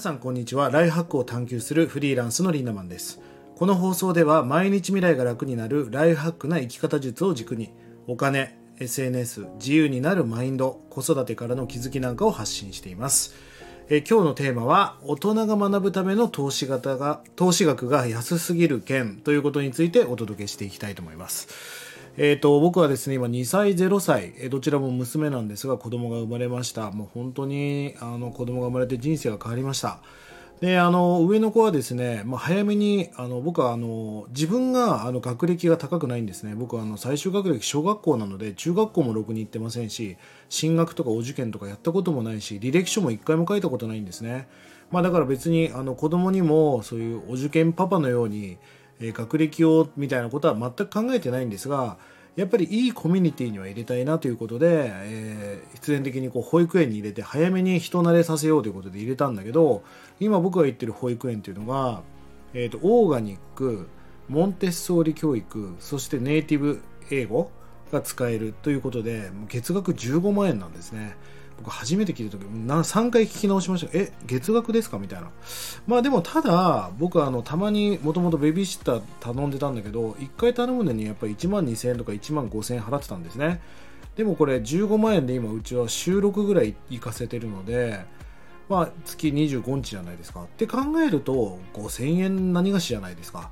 さんこんにちは。ライフハックを探求するフリーランスのリンダマンです。この放送では毎日未来が楽になるライフハックな生き方術を軸にお金 SNS 自由になるマインド子育てからの気づきなんかを発信しています。え今日のテーマは大人が学ぶための投資型が投資額が安すぎる件ということについてお届けしていきたいと思います。えーと、僕はですね今2歳0歳、どちらも娘なんですが子供が生まれました。もう本当にあの子供が生まれて人生が変わりました。であの上の子はですね、まあ、早めにあの僕はあの自分があの学歴が高くないんですね。僕はあの最終学歴小学校なので中学校もろくに行ってませんし進学とかお受験とかやったこともないし履歴書も1回も書いたことないんですね、まあ、だから別にあの子供にもそういうお受験パパのように、え、学歴をみたいなことは全く考えてないんですがやっぱりいいコミュニティには入れたいなということで、えー、必然的にこう保育園に入れて早めに人慣れさせようということで入れたんだけど今僕が行ってる保育園っていうのが、えーと、オーガニックモンテッソーリ教育そしてネイティブ英語が使えるということで月額15万円なんですね。僕初めて聞いた時3回聞き直しました。え月額ですか？みたいな。まあでもただ僕あのたまにもともとベビーシッター頼んでたんだけど1回頼むのにやっぱり1万2000円とか1万5000円払ってたんですね。でもこれ15万円で今うちは週6ぐらい行かせてるのでまあ月25日じゃないですか。って考えると5000円何がしじゃないですか。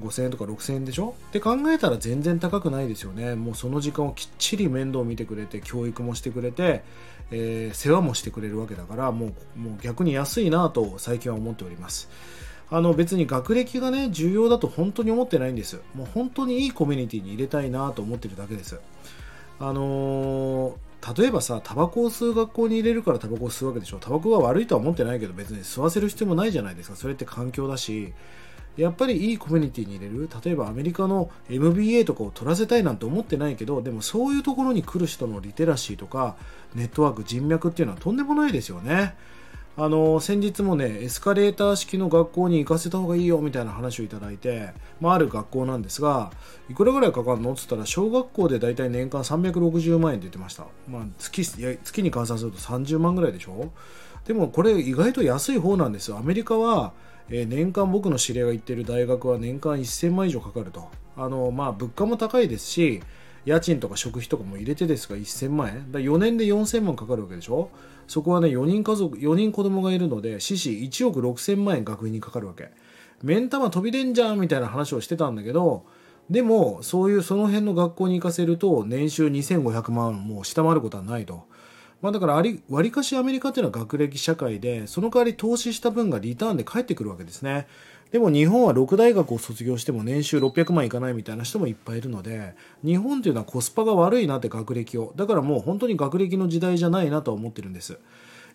5000円とか6000円でしょ？って考えたら全然高くないですよね。もうその時間をきっちり面倒を見てくれて教育もしてくれて、えー、世話もしてくれるわけだからもうもう逆に安いなと最近は思っております。あの別に学歴がね重要だと本当に思ってないんです。もう本当にいいコミュニティに入れたいなと思ってるだけです。あのー例えばさタバコを吸う学校に入れるからタバコを吸うわけでしょ？タバコが悪いとは思ってないけど別に吸わせる必要もないじゃないですか。それって環境だし。やっぱりいいコミュニティに入れる？例えばアメリカの MBA とかを取らせたいなんて思ってないけどでもそういうところに来る人のリテラシーとかネットワーク人脈っていうのはとんでもないですよね。あの先日もねエスカレーター式の学校に行かせた方がいいよみたいな話をいただいて、まあ、ある学校なんですがいくらぐらいかかるの？って言ったら小学校でだいたい年間360万円って言ってました、まあ、月月に換算すると30万ぐらいでしょ？でもこれ意外と安い方なんですよ。アメリカはえー、年間僕の知り合いが行ってる大学は年間1000万以上かかると。あの、まあ、物価も高いですし家賃とか食費とかも入れてですが1000万円。だ4年で4000万かかるわけでしょ？そこはね4人家族4人子供がいるので獅子1億6000万円学費にかかるわけ。目ん玉飛び出んじゃんみたいな話をしてたんだけどでもそういうその辺の学校に行かせると年収2500万もう下回ることはないと。まあ、だからわりかしアメリカっていうのは学歴社会でその代わり投資した分がリターンで返ってくるわけですね。でも日本は6大学を卒業しても年収600万いかないみたいな人もいっぱいいるので日本っていうのはコスパが悪いなって学歴を。だからもう本当に学歴の時代じゃないなとは思ってるんです。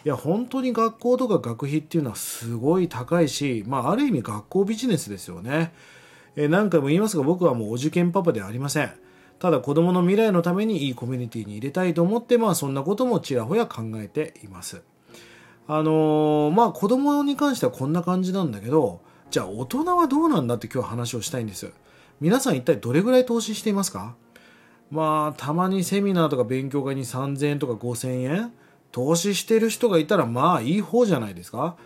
いや本当に学校とか学費っていうのはすごい高いし、まあ、ある意味学校ビジネスですよね。え何回も言いますが僕はもうお受験パパではありません。ただ子供の未来のためにいいコミュニティに入れたいと思って、まあそんなこともちらほや考えています。あのー、まあ子供に関してはこんな感じなんだけど、じゃあ大人はどうなんだって今日話をしたいんです。皆さん一体どれぐらい投資していますか？まあたまにセミナーとか勉強会に3000円とか5000円？投資してる人がいたらまあいい方じゃないですか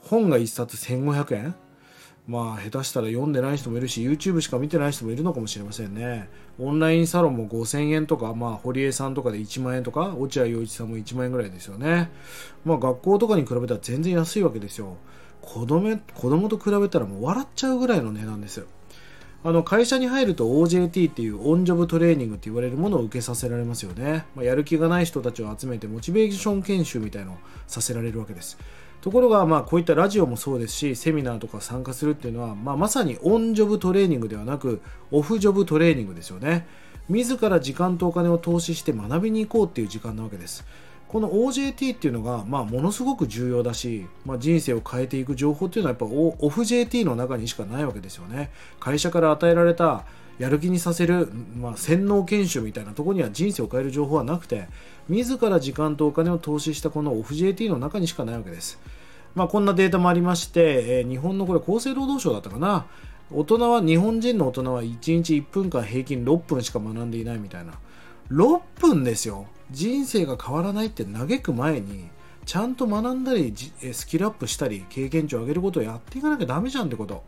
本が1冊1500円？まあ下手したら読んでない人もいるし YouTube しか見てない人もいるのかもしれませんね。オンラインサロンも5000円とかまあ堀江さんとかで1万円とか落合陽一さんも1万円ぐらいですよね。まあ学校とかに比べたら全然安いわけですよ。子供子供と比べたらもう笑っちゃうぐらいの値段です。よあの会社に入ると OJT っていうオンジョブトレーニングって言われるものを受けさせられますよね、まあ、やる気がない人たちを集めてモチベーション研修みたいのをさせられるわけですところが、まあ、こういったラジオもそうですし、セミナーとか参加するっていうのは、まあ、まさにオンジョブトレーニングではなく、オフジョブトレーニングですよね。自ら時間とお金を投資して学びに行こうっていう時間なわけです。この OJT っていうのが、まあ、ものすごく重要だし、まあ、人生を変えていく情報っていうのはやっぱオフ JT の中にしかないわけですよね。会社から与えられたやる気にさせる、まあ、洗脳研修みたいなところには人生を変える情報はなくて自ら時間とお金を投資したこのオフ JT の中にしかないわけです、まあ、こんなデータもありまして、えー、日本のこれ厚生労働省だったかな。大人は日本人の大人は1日1分間平均6分しか学んでいないみたいな。6分ですよ。人生が変わらないって嘆く前にちゃんと学んだりスキルアップしたり経験値を上げることをやっていかなきゃダメじゃんってこと。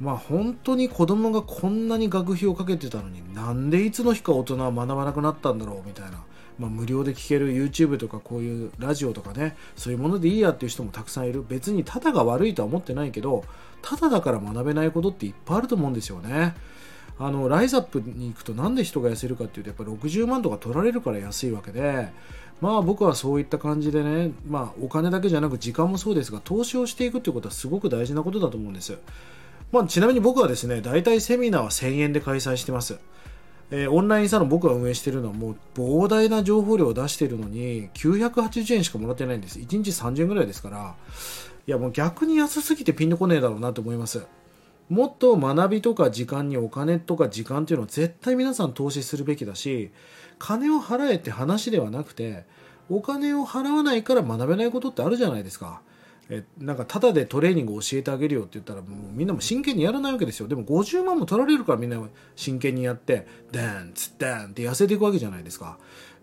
まあ本当に子供がこんなに学費をかけてたのになんでいつの日か大人は学ばなくなったんだろうみたいな、まあ、無料で聴ける YouTube とかこういうラジオとかねそういうものでいいやっていう人もたくさんいる。別にただが悪いとは思ってないけどただだから学べないことっていっぱいあると思うんですよね。あのライズアップに行くとなんで人が痩せるかっていうとやっぱ60万とか取られるから安いわけでまあ僕はそういった感じでね、まあお金だけじゃなく時間もそうですが投資をしていくっていうことはすごく大事なことだと思うんです。まあ、ちなみに僕はですね、大体セミナーは1000円で開催してます。えー、オンラインサロン僕が運営しているのはもう膨大な情報量を出しているのに980円しかもらってないんです。1日30円ぐらいですから、いやもう逆に安すぎてピンとこねえだろうなと思います。もっと学びとか時間にお金とか時間っていうのは絶対皆さん投資するべきだし、金を払えって話ではなくて、お金を払わないから学べないことってあるじゃないですか。えなんかただでトレーニングを教えてあげるよって言ったらもうみんなも真剣にやらないわけですよ。でも50万も取られるからみんな真剣にやってダンツダンって痩せていくわけじゃないですか。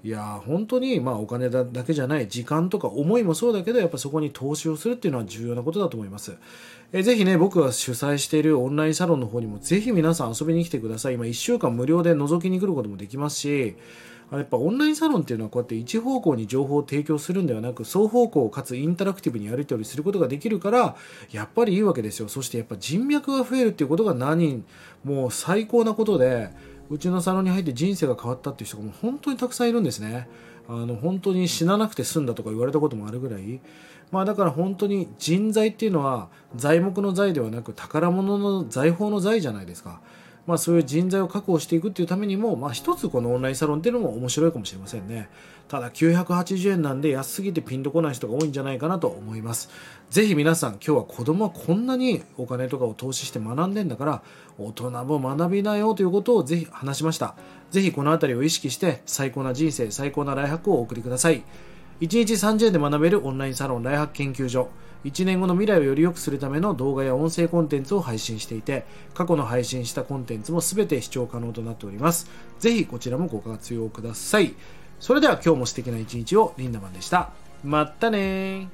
いや本当にまあお金だけじゃない時間とか思いもそうだけどやっぱそこに投資をするっていうのは重要なことだと思います。えぜひね僕が主催しているオンラインサロンの方にもぜひ皆さん遊びに来てください。今1週間無料で覗きに来ることもできますしやっぱオンラインサロンっていうのはこうやって一方向に情報を提供するんではなく双方向かつインタラクティブにやり取りすることができるからやっぱりいいわけですよ。そしてやっぱ人脈が増えるっていうことが何もう最高なことでうちのサロンに入って人生が変わったっていう人がもう本当にたくさんいるんですね。あの本当に死ななくて済んだとか言われたこともあるぐらい。まあだから本当に人材っていうのは材木の財ではなく宝物の財宝の財じゃないですか。まあ、そういう人材を確保していくっていうためにも、まあ、一つこのオンラインサロンっていうのも面白いかもしれませんね。ただ980円なんで安すぎてピンとこない人が多いんじゃないかなと思います。ぜひ皆さん今日は子供はこんなにお金とかを投資して学んでんだから大人も学びなよということをぜひ話しました。ぜひこの辺りを意識して最高な人生、最高なライハックをお送りください。1日30円で学べるオンラインサロンライハック研究所。1年後の未来をより良くするための動画や音声コンテンツを配信していて、過去の配信したコンテンツも全て視聴可能となっております。ぜひこちらもご活用ください。それでは今日も素敵な一日をリンダマンでした。まったね